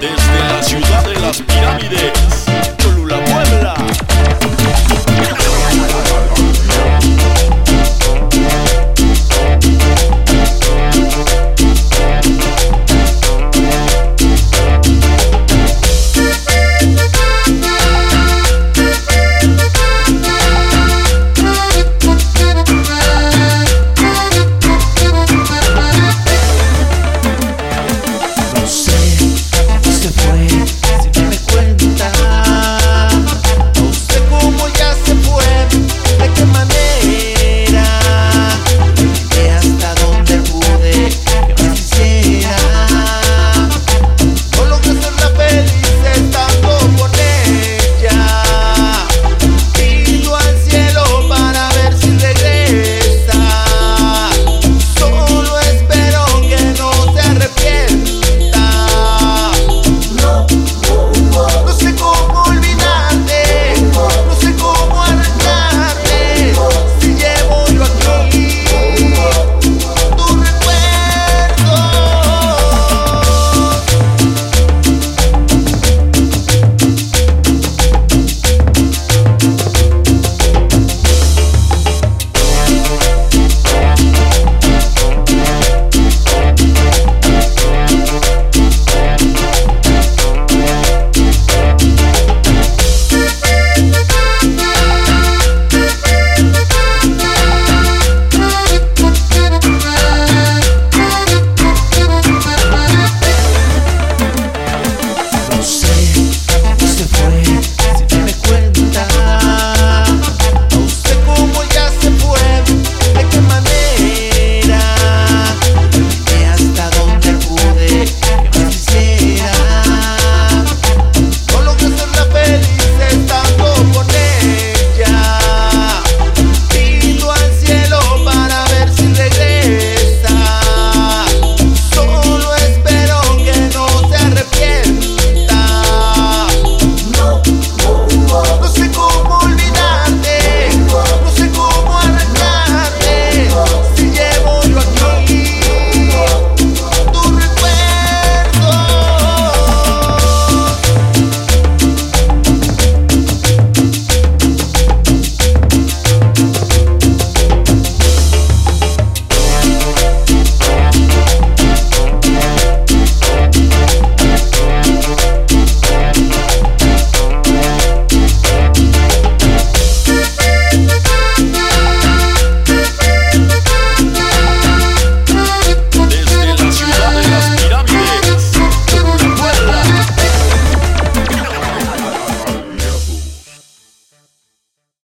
desde la ciudad de las pirámides.